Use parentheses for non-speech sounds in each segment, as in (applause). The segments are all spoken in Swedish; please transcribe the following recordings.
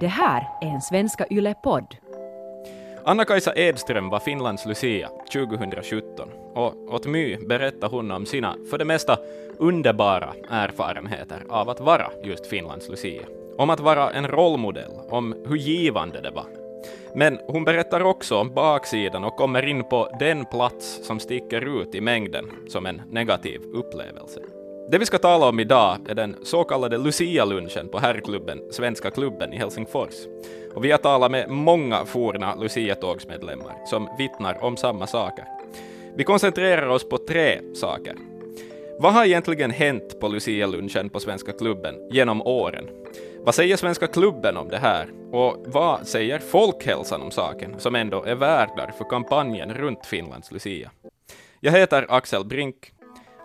Det här är en Svenska Yle-podd. Anna-Kajsa Edström var Finlands Lucia 2017 och åt My berättade hon om sina, för det mesta, underbara erfarenheter av att vara just Finlands Lucia. Om att vara en rollmodell, om hur givande det var. Men hon berättar också om baksidan och kommer in på den plats som sticker ut i mängden som en negativ upplevelse. Det vi ska tala om idag är den så kallade Lucia-lunchen på herrklubben Svenska klubben i Helsingfors. Och vi har talat med många forna Lucia-tågsmedlemmar som vittnar om samma saker. Vi koncentrerar oss på tre saker. Vad har egentligen hänt på Lucia-lunchen på Svenska klubben genom åren? Vad säger Svenska klubben om det här? Och vad säger folkhälsan om saken, som ändå är värdar för kampanjen runt Finlands Lucia? Jag heter Axel Brink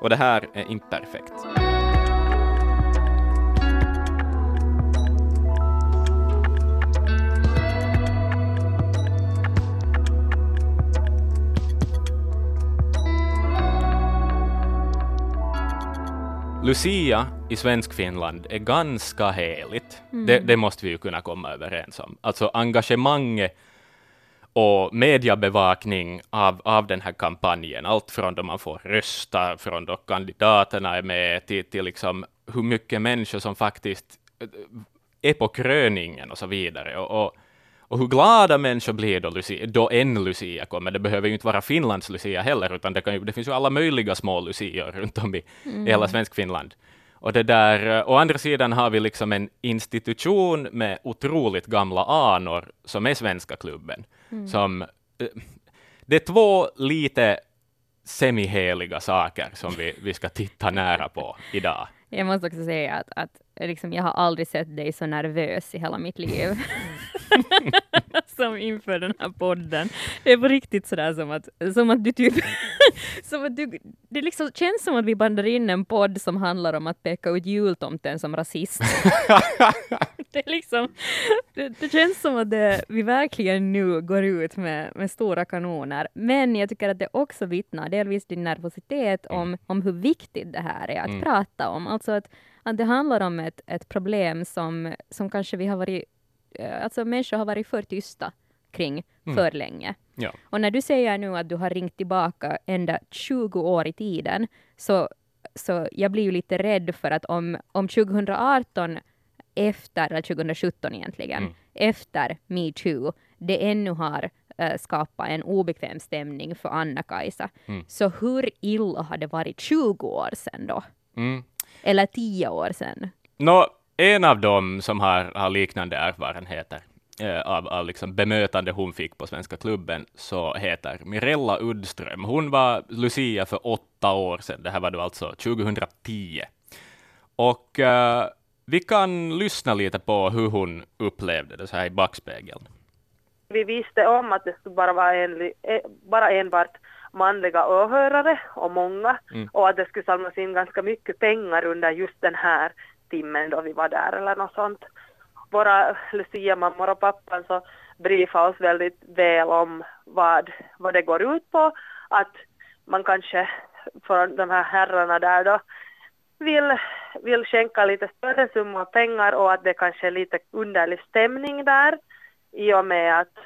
och det här är Imperfekt. Lucia i Svenskfinland är ganska heligt. Mm. Det, det, måste vi ju kunna komma överens om. Alltså engagemanget och mediebevakning av, av den här kampanjen, allt från då man får rösta, från då kandidaterna är med, till, till liksom hur mycket människor som faktiskt eh, är på kröningen och så vidare. Och, och, och hur glada människor blir då, Lucia, då en Lucia kommer. Det behöver ju inte vara Finlands Lucia heller, utan det, kan ju, det finns ju alla möjliga små Lucior runt om i, mm. i hela Svenskfinland. Och det där, å andra sidan har vi liksom en institution med otroligt gamla anor, som är Svenska klubben. Mm. Som, eh, det är två lite semiheliga saker som vi, vi ska titta nära på idag. Jag måste också säga att, att liksom, jag har aldrig sett dig så nervös i hela mitt liv. (laughs) som inför den här podden. Det är på riktigt sådär som att, som att du typ, (laughs) som att du, det liksom känns som att vi bandar in en podd som handlar om att peka ut jultomten som rasist. (laughs) det, är liksom, det, det, känns som att det, vi verkligen nu går ut med, med stora kanoner. Men jag tycker att det också vittnar, delvis din nervositet, mm. om, om hur viktigt det här är att mm. prata om. Alltså att, att det handlar om ett, ett problem som, som kanske vi har varit Eh, alltså människor har varit för tysta kring mm. för länge. Ja. Och när du säger nu att du har ringt tillbaka ända 20 år i tiden, så, så jag blir ju lite rädd för att om, om 2018 efter, eller 2017 egentligen, mm. efter metoo, det ännu har äh, skapat en obekväm stämning för Anna-Kajsa. Mm. Så hur illa har det varit 20 år sedan då? Mm. Eller 10 år sedan? No, en av dem som har, har liknande erfarenheter eh, av, av liksom bemötande hon fick på Svenska klubben, så heter Mirella Uddström. Hon var Lucia för åtta år sedan. Det här var då alltså 2010. Och eh, vi kan lyssna lite på hur hon upplevde det så här i backspegeln. Vi visste om att det skulle bara vara en, eh, bara enbart manliga åhörare och många mm. och att det skulle samlas in ganska mycket pengar under just den här timmen då vi var där eller något sånt. Våra Lucia-mammor och pappan så briefade oss väldigt väl om vad, vad det går ut på. Att man kanske från de här herrarna där då vill, vill skänka lite större summor pengar och att det kanske är lite underlig stämning där i och med att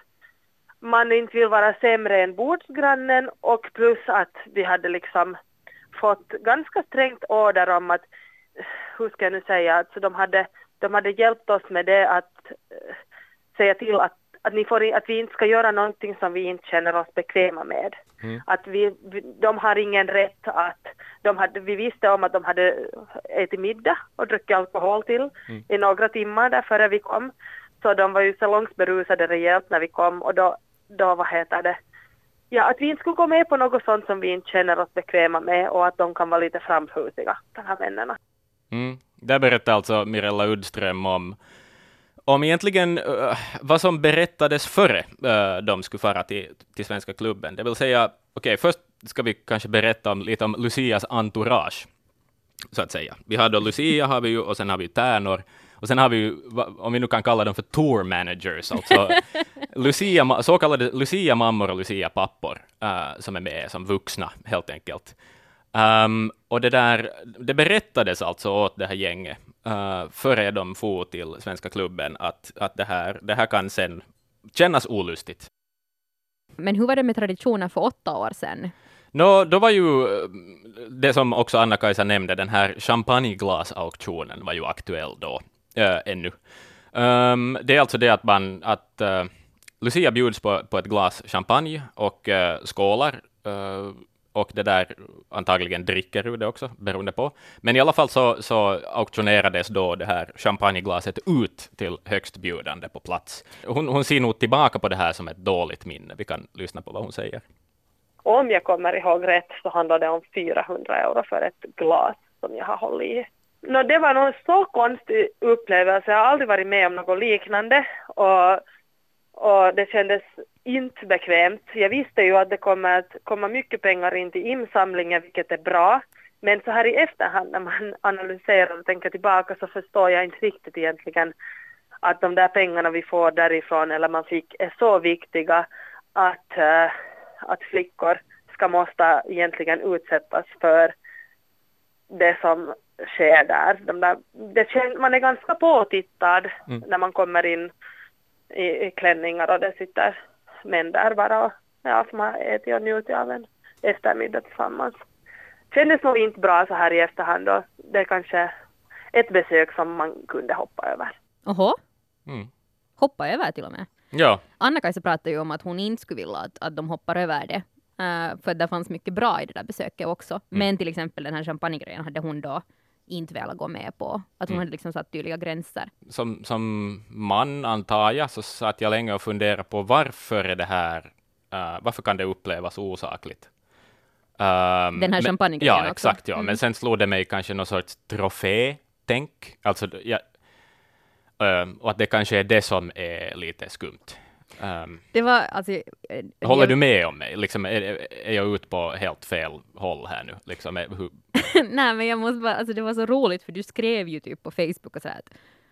man inte vill vara sämre än bordsgrannen och plus att vi hade liksom fått ganska strängt order om att hur ska jag nu säga, alltså de hade, de hade hjälpt oss med det att äh, säga till att, att, ni får, att vi inte ska göra någonting som vi inte känner oss bekväma med. Mm. Att vi, de har ingen rätt att, de hade, vi visste om att de hade ätit middag och druckit alkohol till mm. i några timmar där före vi kom. Så de var ju salongsberusade rejält när vi kom och då, då vad heter det, ja, att vi inte skulle gå med på något sånt som vi inte känner oss bekväma med och att de kan vara lite framfusiga, de här vännerna. Mm. Där berättar alltså Mirella Uddström om, om egentligen uh, vad som berättades före uh, de skulle fara till, till Svenska klubben. Det vill säga, okej, okay, först ska vi kanske berätta om, lite om Lucias entourage, så att säga. Vi har då Lucia, har vi ju, och sen har vi Tärnor, och sen har vi ju, om vi nu kan kalla dem för tour managers, alltså (laughs) Lucia, så kallade Lucia-mammor och Lucia-pappor, uh, som är med som vuxna, helt enkelt. Um, och det där, det berättades alltså åt det här gänget uh, före de for till Svenska klubben att, att det, här, det här kan sen kännas olustigt. Men hur var det med traditionen för åtta år sedan? No, då var ju eh, det som också Anna-Kajsa nämnde, den här champagneglasauktionen var ju aktuell då, äh, ännu. Um, det är alltså det att man, att uh, Lucia bjuds på, på ett glas champagne och uh, skålar uh, och det där antagligen dricker ur det också, beroende på. Men i alla fall så, så auktionerades då det här champagneglaset ut till högstbjudande på plats. Hon, hon ser nog tillbaka på det här som ett dåligt minne. Vi kan lyssna på vad hon säger. Om jag kommer ihåg rätt så handlar det om 400 euro för ett glas som jag har hållit i. No, det var nog så konstig upplevelse. Jag har aldrig varit med om något liknande och, och det kändes inte bekvämt. Jag visste ju att det kommer att komma mycket pengar in till insamlingen, vilket är bra. Men så här i efterhand när man (laughs) analyserar och tänker tillbaka så förstår jag inte riktigt egentligen att de där pengarna vi får därifrån eller man fick är så viktiga att, uh, att flickor ska måste egentligen utsättas för det som sker där. De där det känns, man är ganska påtittad mm. när man kommer in i, i klänningar och det sitter män där bara och ja, som har ätit och njutit av en eftermiddag tillsammans. Kändes nog inte bra så här i efterhand och det är kanske ett besök som man kunde hoppa över. Oho. Mm. Hoppa över till och med? Ja. Anna-Kajsa pratade ju om att hon inte skulle vilja att, att de hoppar över det. Uh, för det fanns mycket bra i det där besöket också. Mm. Men till exempel den här champagnegrejen hade hon då inte velat gå med på. Att hon mm. hade liksom satt tydliga gränser. Som, som man, antar jag, så satt jag länge och funderade på varför är det här, uh, varför kan det upplevas osakligt? Um, Den här champagnegrejen Ja, exakt. Ja. Mm. Men sen slog det mig kanske någon sorts trofé-tänk. Alltså, ja, uh, och att det kanske är det som är lite skumt. Um, det var, alltså, eh, håller jag, du med om mig? Liksom, är, är jag ute på helt fel håll här nu? Liksom, hur... (laughs) Nej, men jag måste bara, alltså, det var så roligt för du skrev ju typ på Facebook och så att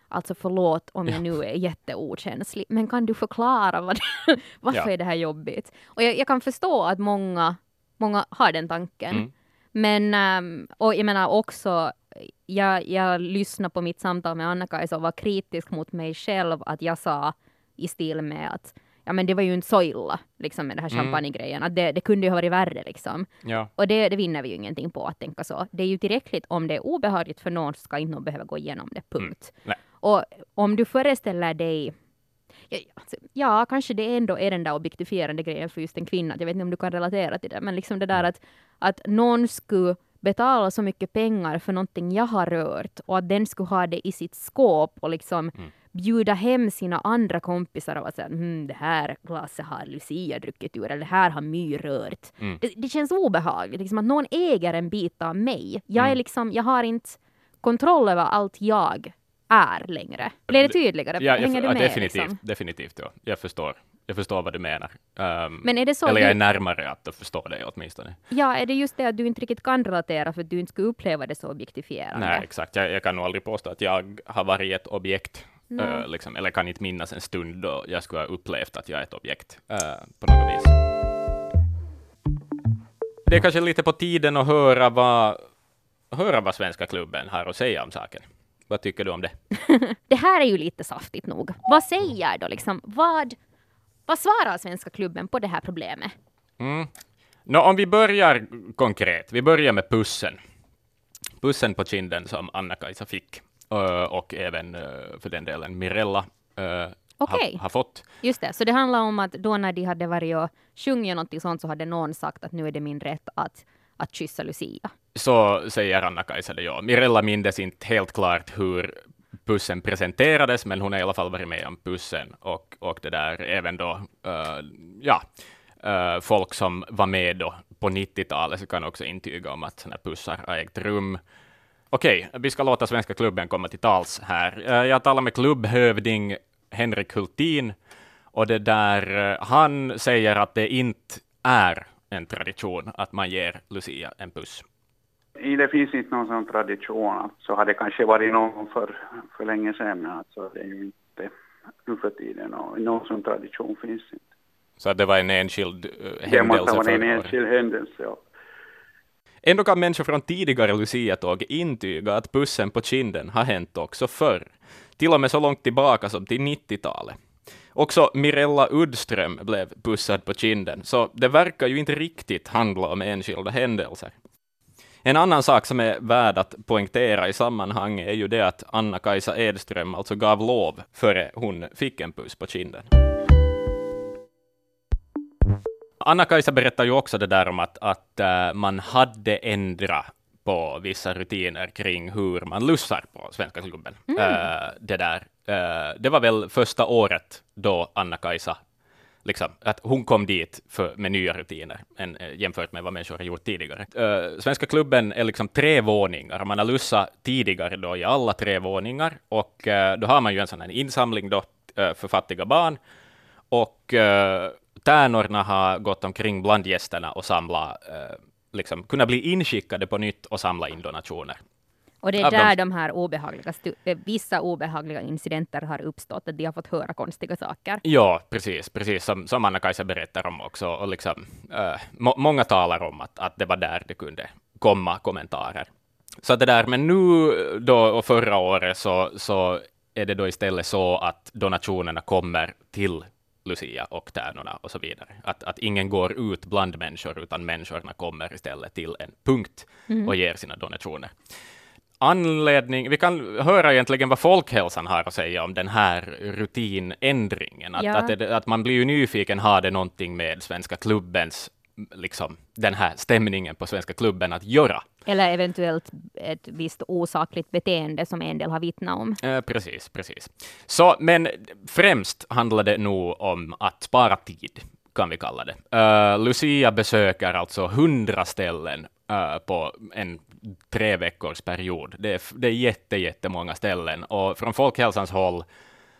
Alltså förlåt om jag nu är jätteokänslig, men kan du förklara vad det, (laughs) varför ja. är det här jobbigt? Och jag, jag, kan förstå att många, många har den tanken. Mm. Men, um, och jag menar också, jag, jag lyssnade på mitt samtal med Anna-Kajsa och var kritisk mot mig själv att jag sa i stil med att ja men det var ju inte så illa liksom med den här mm. champagnegrejen, att det, det kunde ju ha varit värre liksom. Ja. Och det, det vinner vi ju ingenting på att tänka så. Det är ju tillräckligt om det är obehagligt för någon så ska inte någon behöva gå igenom det, punkt. Mm. Och om du föreställer dig Ja, alltså, ja, kanske det ändå är den där objektifierande grejen för just en kvinna. Jag vet inte om du kan relatera till det, men liksom det där mm. att, att någon skulle betala så mycket pengar för någonting jag har rört och att den skulle ha det i sitt skåp och liksom mm bjuda hem sina andra kompisar och säga hm, det här glaset har Lucia druckit ur, eller det här har My rört. Mm. Det, det, känns obehagligt, liksom att någon äger en bit av mig. Jag, är mm. liksom, jag har inte kontroll över allt jag är längre. Blir det tydligare? Ja, Hänger du med? Definitivt, liksom? definitivt ja. Jag förstår. Jag förstår vad du menar. Um, men är det så eller jag är närmare att förstå det åtminstone. Ja, är det just det att du inte riktigt kan relatera för att du inte skulle uppleva det så objektifierande? Nej, exakt. Jag, jag kan nog aldrig påstå att jag har varit ett objekt Uh, liksom, eller kan inte minnas en stund då jag skulle ha upplevt att jag är ett objekt på något vis. Det är kanske lite på tiden att höra vad, höra vad Svenska klubben har att säga om saken. Vad tycker du om det? (laughs) det här är ju lite saftigt nog. Vad säger då liksom? Vad, vad svarar Svenska klubben på det här problemet? Mm. Nå, om vi börjar konkret. Vi börjar med pussen. Pussen på kinden som Anna-Kajsa fick och även för den delen Mirella okay. har, har, fått. Just det, så det handlar om att då när de hade varit och sjungit någonting sånt så hade någon sagt att nu är det min rätt att, att kyssa Lucia. Så säger Anna-Kajsa det, ja. Mirella mindes inte helt klart hur pussen presenterades, men hon har i alla fall varit med om pussen och, och det där även då, uh, ja, uh, folk som var med då på 90-talet så kan också intyga om att sådana pussar har ägt rum. Okej, vi ska låta Svenska klubben komma till tals här. Eh, jag talar med klubbhövding Henrik Hultin och det där, eh, han säger att det inte är en tradition att man ger Lucia en puss. Det finns inte någon sån tradition. Så har det kanske varit någon för, för länge sedan, alltså det är ju inte nu för tiden och någon sån tradition finns inte. Så det var en enskild händelse? Det måste vara en enskild händelse, ja. Ändå kan människor från tidigare Lucia-tåg intyga att pussen på kinden har hänt också förr, till och med så långt tillbaka som till 90-talet. Också Mirella Uddström blev pussad på kinden, så det verkar ju inte riktigt handla om enskilda händelser. En annan sak som är värd att poängtera i sammanhanget är ju det att Anna-Kajsa Edström alltså gav lov före hon fick en puss på kinden. Anna-Kajsa berättar ju också det där om att, att uh, man hade ändrat på vissa rutiner kring hur man lussar på Svenska klubben. Mm. Uh, det, där. Uh, det var väl första året då Anna-Kajsa liksom, att hon kom dit för, med nya rutiner än, äh, jämfört med vad människor har gjort tidigare. Äh, Svenska klubben är liksom tre våningar. Man har lussat tidigare då i alla tre våningar och äh, då har man ju en sån här insamling då, för fattiga barn och tärnorna har gått omkring bland gästerna och samlat, liksom, kunna bli inskickade på nytt och samla in donationer. Och det är där de här obehagliga, eh, vissa obehagliga incidenter har uppstått, att de har fått höra konstiga saker. Ja, precis, precis som, som Anna-Kajsa berättar om också. Och liksom, äh, må, många talar om att, att det var där det kunde komma kommentarer. Så det där, men nu då och förra året så, så är det då istället så att donationerna kommer till Lucia och tärnorna och så vidare. Att, att ingen går ut bland människor, utan människorna kommer istället till en punkt mm. och ger sina donationer anledning, vi kan höra egentligen vad folkhälsan har att säga om den här rutinändringen. Att, ja. att, att, man blir ju nyfiken, har det någonting med Svenska klubbens, liksom den här stämningen på Svenska klubben att göra? Eller eventuellt ett visst osakligt beteende som en del har vittnat om. Eh, precis, precis. Så, men främst handlar det nog om att spara tid kan vi kalla det. Uh, Lucia besöker alltså hundra ställen uh, på en tre veckors period. Det är, det är jätte, jättemånga ställen och från Folkhälsans håll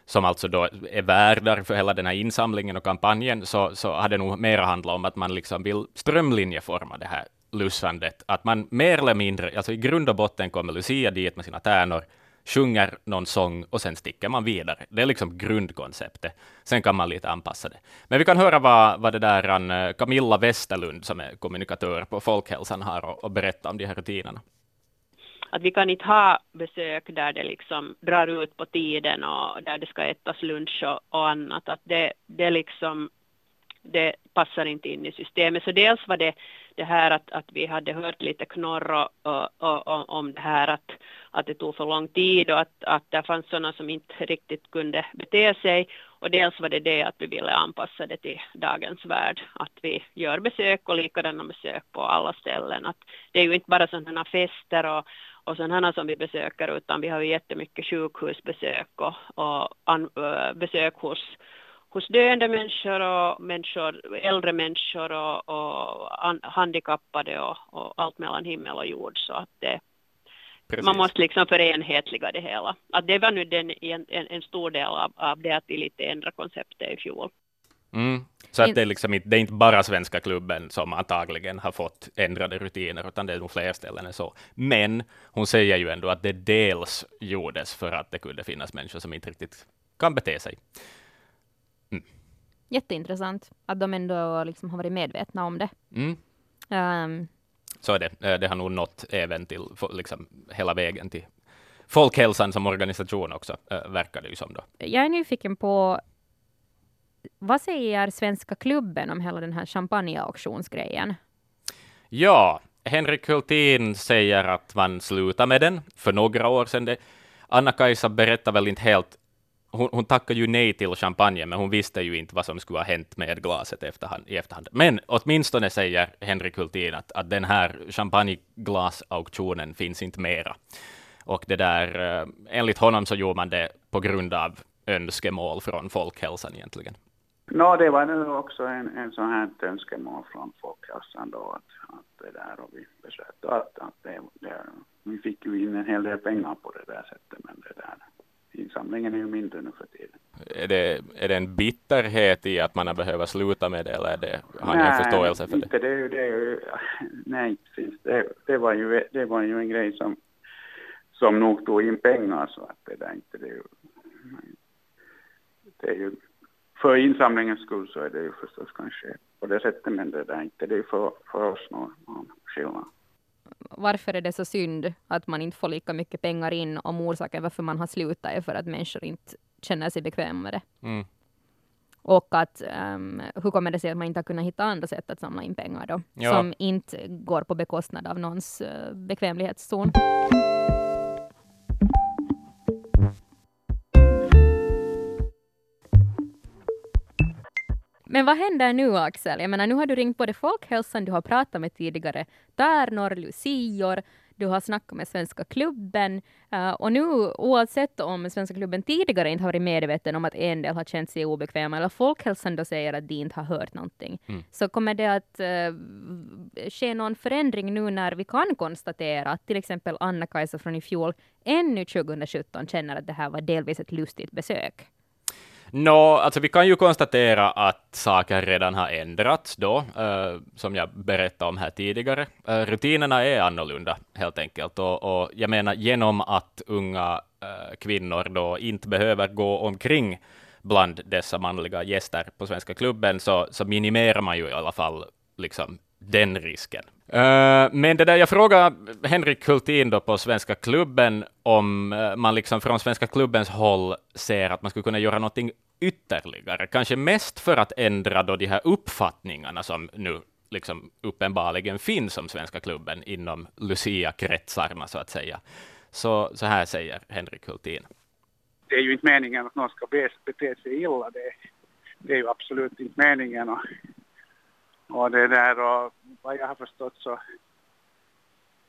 som alltså då är värdar för hela den här insamlingen och kampanjen, så, så har det nog mera handlat om att man liksom vill strömlinjeforma det här lussandet. Att man mer eller mindre, alltså i grund och botten kommer Lucia dit med sina tärnor, sjunger någon sång och sen sticker man vidare. Det är liksom grundkonceptet. Sen kan man lite anpassa det. Men vi kan höra vad, vad det där eh, Camilla Westerlund, som är kommunikatör på Folkhälsan, har och, och berätta om de här rutinerna. Att vi kan inte ha besök där det liksom drar ut på tiden och där det ska ätas lunch och, och annat. Att det, det liksom det passar inte in i systemet. Så dels var det det här att, att vi hade hört lite knorr och, och, och, om det här att, att det tog för lång tid och att, att det fanns sådana som inte riktigt kunde bete sig. Och dels var det det att vi ville anpassa det till dagens värld, att vi gör besök och likadana besök på alla ställen. Att det är ju inte bara sådana fester och, och sådana som vi besöker utan vi har ju jättemycket sjukhusbesök och, och an, besök hos hos döende människor och människor, äldre människor och, och handikappade och, och, allt mellan himmel och jord. Så att det, man måste liksom förenhetliga det hela. Att det var nu den, en, en stor del av, av det att vi lite ändrade konceptet i fjol. Mm. Så att det, är liksom det är inte bara Svenska klubben som antagligen har fått ändrade rutiner, utan det är nog fler ställen än så. Men hon säger ju ändå att det dels gjordes för att det kunde finnas människor som inte riktigt kan bete sig. Jätteintressant att de ändå liksom har varit medvetna om det. Mm. Um, så är det. Eh, det har nog nått även till liksom, hela vägen till Folkhälsan som organisation också, äh, verkar det ju som. Då. Jag är nyfiken på vad säger Svenska klubben om hela den här champagneauktionsgrejen? Ja, Henrik Hultin säger att man slutade med den för några år sedan. Anna-Kajsa berättar väl inte helt hon, hon tackade ju nej till champagne, men hon visste ju inte vad som skulle ha hänt med glaset efterhand, i efterhand. Men åtminstone säger Henrik Hultin att, att den här champagneglasauktionen finns inte mera. Och det där, eh, enligt honom så gjorde man det på grund av önskemål från folkhälsan egentligen. No, det var nu också en, en sån här önskemål från folkhälsan då att, att det där och vi beslöt att, att det, det, vi fick ju in en hel del pengar på det där sättet men det där insamlingen är ju mindre nu för tiden. Är det, är det en bitterhet i att man har behövt sluta med det eller är det, har ni en förståelse för det? Inte, det, det ju, nej, precis. Det, det, var ju, det var ju en grej som, som nog tog in pengar så att det där inte, det är ju, det är ju för insamlingens skull så är det ju förstås kanske på det sättet men det där inte, det är för, för oss någon, någon skillnad. Varför är det så synd att man inte får lika mycket pengar in om orsaken varför man har slutat är för att människor inte känner sig bekväma med det. Mm. Och att um, hur kommer det sig att man inte har kunnat hitta andra sätt att samla in pengar då, Ja. som inte går på bekostnad av någons uh, bekvämlighetszon. Men vad händer nu Axel? Jag menar, nu har du ringt både Folkhälsan, du har pratat med tidigare Tärnor, Lucior, du har snackat med Svenska klubben eh, och nu oavsett om Svenska klubben tidigare inte har varit medveten om att en del har känt sig obekväma eller Folkhälsan då säger att de inte har hört någonting, Mm. så kommer det att eh, ske någon förändring nu när vi kan konstatera att till exempel Anna-Kajsa från i fjol ännu 2017 känner att det här var delvis ett lustigt besök. Nå, alltså vi kan ju konstatera att saker redan har ändrats då, uh, som jag berättade om här tidigare. Uh, rutinerna är annorlunda helt enkelt, och, och jag menar genom att unga uh, kvinnor då inte behöver gå omkring bland dessa manliga gäster på Svenska klubben, så, så minimerar man ju i alla fall liksom den risken. Eh, men det där, jag frågade Henrik Hultin då på Svenska klubben om eh, man liksom från Svenska klubbens håll ser att man skulle kunna göra någonting ytterligare, kanske mest för att ändra då de här uppfattningarna som nu liksom uppenbarligen finns om Svenska klubben inom Lucia-kretsarna, så att säga. Så, så här säger Henrik Hultin. det är ju inte meningen att någon ska be, bete sig illa. Det, det är ju absolut inte meningen. Och, och det där och vad jag har förstått så,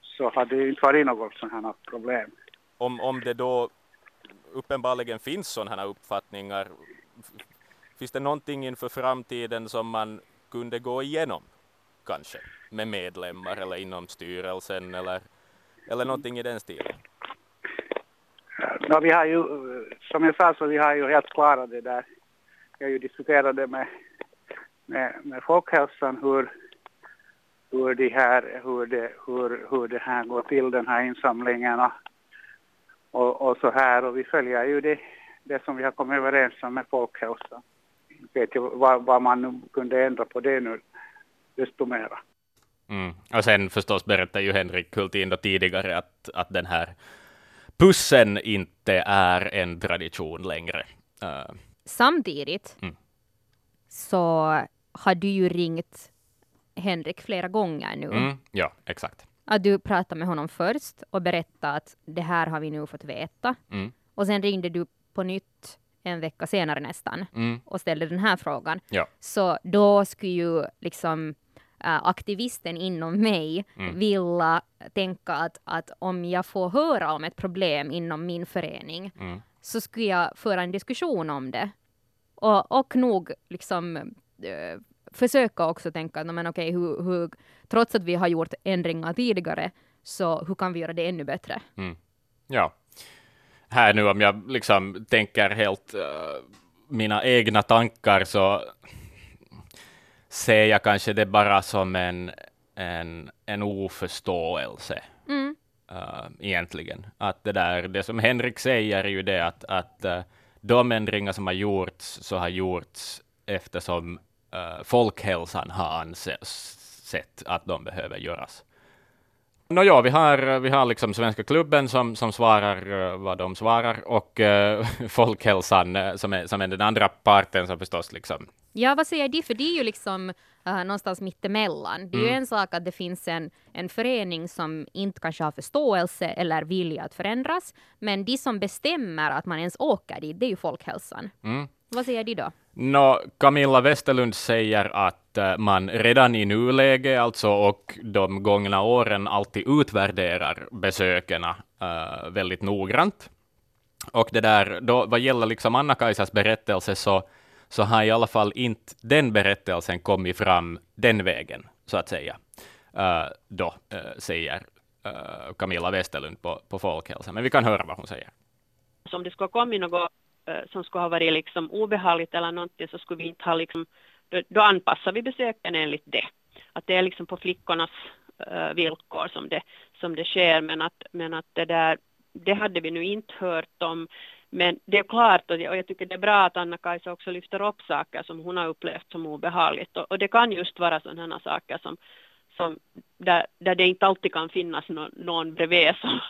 så har det inte varit något sådant här problem. Om, om det då uppenbarligen finns sådana här uppfattningar, finns det någonting inför framtiden som man kunde gå igenom, kanske, med medlemmar eller inom styrelsen eller, eller någonting i den stilen? Ja, vi har ju, eh, som jag sa så vi har ju helt klarat det där. Vi har ju diskuterat det med, med, med folkhälsan hur, hur, de här, hur, det, hur, hur det här går till, den här insamlingen och, och, och så här. Och vi följer ju det, det som vi har kommit överens om med folkhälsan. Vet ju vad, vad man nu kunde ändra på det nu, desto mera. Mm. Och sen förstås berättade ju Henrik Hultin då tidigare att, att den här pussen inte är en tradition längre. Eh, Samtidigt Mm. så har du ju ringt Henrik flera gånger nu. mm, ja, exakt. Att du pratade med honom först och berättade att det här har vi nu fått veta. Mm, Och sen ringde du på nytt en vecka senare nästan mm, och ställde den här frågan. ja. Så då skulle ju liksom äh, aktivisten inom mig Mm. vilja tänka att, att om jag får höra om ett problem inom min förening Mm. så skulle jag föra en diskussion om det. Och, och nog liksom eh, försöka också tänka, "Nå, men okej, hur, hur, trots att vi har gjort ändringar tidigare, så hur kan vi göra det ännu bättre? Mm. Ja. Här nu om jag liksom tänker helt eh, mina egna tankar så ser jag kanske det bara som en, en, en oförståelse Mm. eh, egentligen. Att det där, det som Henrik säger är ju det att, att eh, de ändringar som har gjorts så har gjorts eftersom uh, folkhälsan har ansett att de behöver göras. Nåja, vi har, vi har liksom Svenska klubben som, som svarar eh, vad de svarar och eh, (laughs) folkhälsan som, är, som är den andra parten som förstås liksom Ja, vad säger de? För de är ju liksom uh, någonstans mittemellan. Det är ju Mm. en sak att det finns en, en förening som inte kanske har förståelse eller vilja att förändras, men de som bestämmer att man ens åker dit, det är ju folkhälsan. mm, Vad säger de då? Nå, Camilla Westerlund säger att eh, man redan i nuläget, alltså och de gångna åren, alltid utvärderar besöken eh, väldigt noggrant. Och det där, då, vad gäller liksom Anna-Kajsas berättelse så, så har i alla fall inte den berättelsen kommit fram den vägen, så att säga. Eh, då, eh, säger Camilla Westerlund på, på Folkhälsan. Men vi kan höra vad hon säger. Så om det skulle ha kommit något Eh, som skulle ha varit liksom obehagligt eller någonting så skulle vi inte ha liksom, då, då anpassar vi besöken enligt det. Att det är liksom på flickornas eh, villkor som det, som det sker men att, men att det där, det hade vi nu inte hört om. Men det är klart och jag, och jag tycker det är bra att Anna-Kajsa också lyfter upp saker som hon har upplevt som obehagligt och, och det kan just vara sådana saker som som, där, där det inte alltid kan finnas någon, någon bredvid som,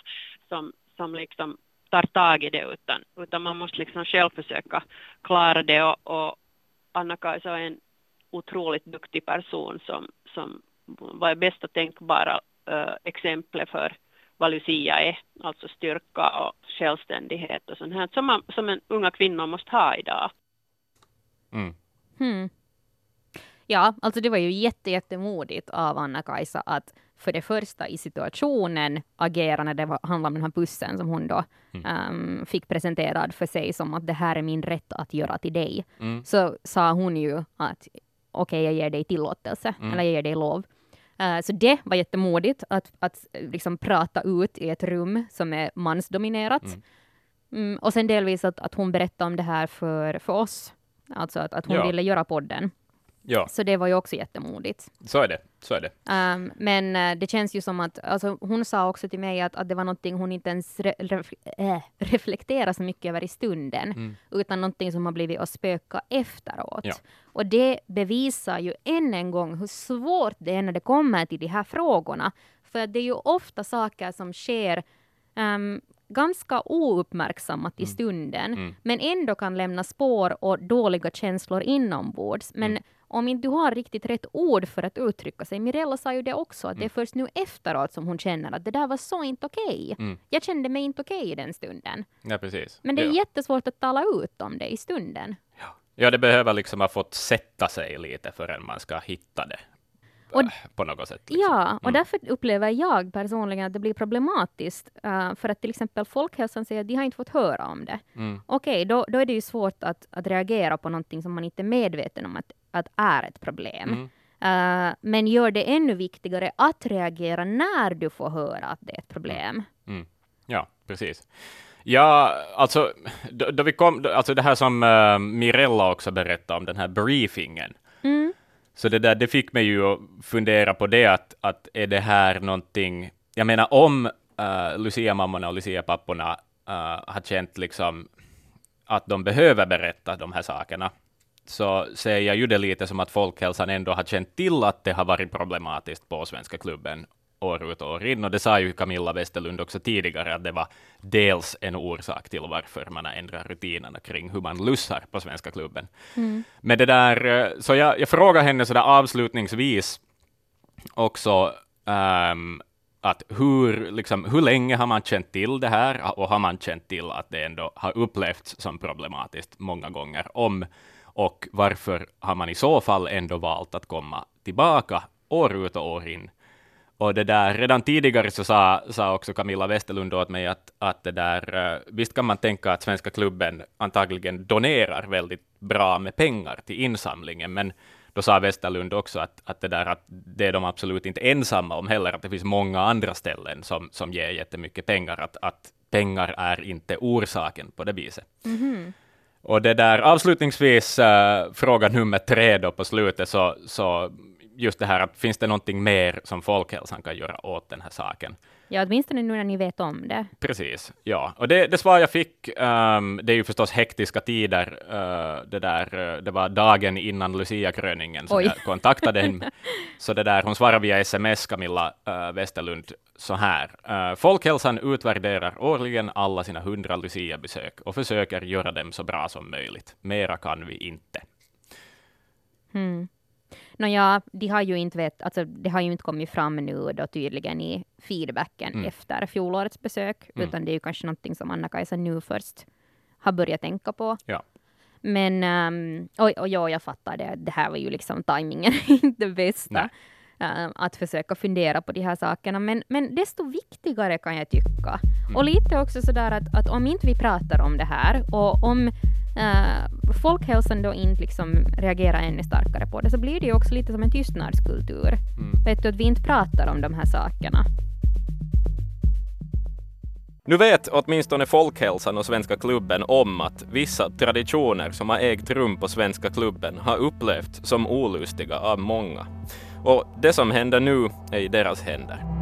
som, som liksom tar tag i det utan, utan man måste liksom själv försöka klara det och, och Anna-Kajsa är en otroligt duktig person som, som var bästa tänkbara uh, exemplet för vad Lucia är, alltså styrka och självständighet och sånt här som, man, som en unga kvinnor måste ha idag. Mm. Hmm. Ja, alltså det var ju jätte, jättemodigt av Anna-Kajsa att för det första i situationen agera när det var, handlade om den här bussen som hon då mm. um, fick presenterad för sig som att det här är min rätt att göra till dig. Mm. Så sa hon ju att okej, okay, jag ger dig tillåtelse, mm. eller jag ger dig lov. Uh, så det var jättemodigt att, att liksom prata ut i ett rum som är mansdominerat. Mm. Mm, och sen delvis att, att hon berättade om det här för, för oss, alltså att, att hon ja. ville göra podden. Ja. Så det var ju också jättemodigt. Så är det. Så är det. Um, men uh, det känns ju som att, alltså, hon sa också till mig att, att det var någonting hon inte ens re, ref, (laughs) äh, reflekterade så mycket över i stunden, mm. utan någonting som har blivit att spöka efteråt. Ja. Och det bevisar ju än en gång hur svårt det är när det kommer till de här frågorna. För det är ju ofta saker som sker um, ganska ouppmärksammat i mm. stunden, mm. men ändå kan lämna spår och dåliga känslor inombords. Men mm om inte du har riktigt rätt ord för att uttrycka sig. Mirella sa ju det också, att mm. det är först nu efteråt som hon känner att det där var så inte okej. Okay. Mm. Jag kände mig inte okej okay i den stunden. Ja, precis. Men det är ja. jättesvårt att tala ut om det i stunden. Ja. ja, det behöver liksom ha fått sätta sig lite förrän man ska hitta det och, på något sätt. Liksom. Ja, och mm. därför upplever jag personligen att det blir problematiskt. Uh, för att till exempel Folkhälsan säger att de har inte fått höra om det. Mm. Okej, okay, då, då är det ju svårt att, att reagera på någonting som man inte är medveten om att, att är ett problem. Mm. Uh, men gör det ännu viktigare att reagera när du får höra att det är ett problem. Mm. Ja, precis. Ja, alltså, då, då, vi kom, alltså det här som uh, Mirella också berättade om, den här briefingen. Mm. Så det där, det fick mig ju att fundera på det, att, att är det här någonting, jag menar om uh, Lucia-mammorna och Lucia-papporna uh, har känt liksom att de behöver berätta de här sakerna, så ser jag ju det lite som att folkhälsan ändå har känt till att det har varit problematiskt på Svenska klubben år ut och år in. Och det sa ju Camilla Westerlund också tidigare, att det var dels en orsak till varför man har ändrat rutinerna kring hur man lussar på Svenska klubben. Mm. Men det där, eh, så jag, jag frågar henne så där avslutningsvis också, um, att hur, liksom, hur länge har man känt till det här och har man känt till att det ändå har upplevts som problematiskt många gånger om och varför har man i så fall ändå valt att komma tillbaka år ut och år in och det där, redan tidigare så sa, sa också Camilla Westerlund åt mig att, att det där, eh, visst kan man tänka att Svenska klubben antagligen donerar väldigt bra med pengar till insamlingen, men då sa Westerlund också att, att, det där, att det är de absolut inte ensamma om heller, att det finns många andra ställen som, som ger jättemycket pengar, att, att pengar är inte orsaken på det viset. Mm -hmm. Och det där avslutningsvis, äh, fråga nummer tre då på slutet, så, så just det här att finns det någonting mer som folkhälsan kan göra åt den här saken? Ja, åtminstone nu när ni vet om det. Precis, ja. Och det, det svar jag fick, um, det är ju förstås hektiska tider. Uh, det, där, uh, det var dagen innan Lucia-kröningen som Oj. jag kontaktade henne. (laughs) Så det där, hon svarade via sms, Camilla uh, Westerlund, så här. Uh, folkhälsan utvärderar årligen alla sina hundra Lucia-besök och försöker göra dem så bra som möjligt. Mera kan vi inte. Hmm. Nåja, de har ju inte vet, alltså, det har ju inte kommit fram nu då tydligen i feedbacken mm. efter fjolårets besök, mm. utan det är ju kanske någonting som Anna-Kajsa nu först har börjat tänka på. Ja. Men, um, och, och ja, jag fattar det, det här var ju liksom tajmingen (laughs) inte bästa. Uh, att försöka fundera på de här sakerna, men, men desto viktigare kan jag tycka. Mm. Och lite också sådär att, att om inte vi pratar om det här och om uh, folkhälsan då inte liksom reagerar ännu starkare på det, så blir det ju också lite som en tystnadskultur. Mm. Vet du, att vi inte pratar om de här sakerna. Nu vet åtminstone Folkhälsan och Svenska klubben om att vissa traditioner som har ägt rum på Svenska klubben har upplevts som olustiga av många. Och det som händer nu är i deras händer.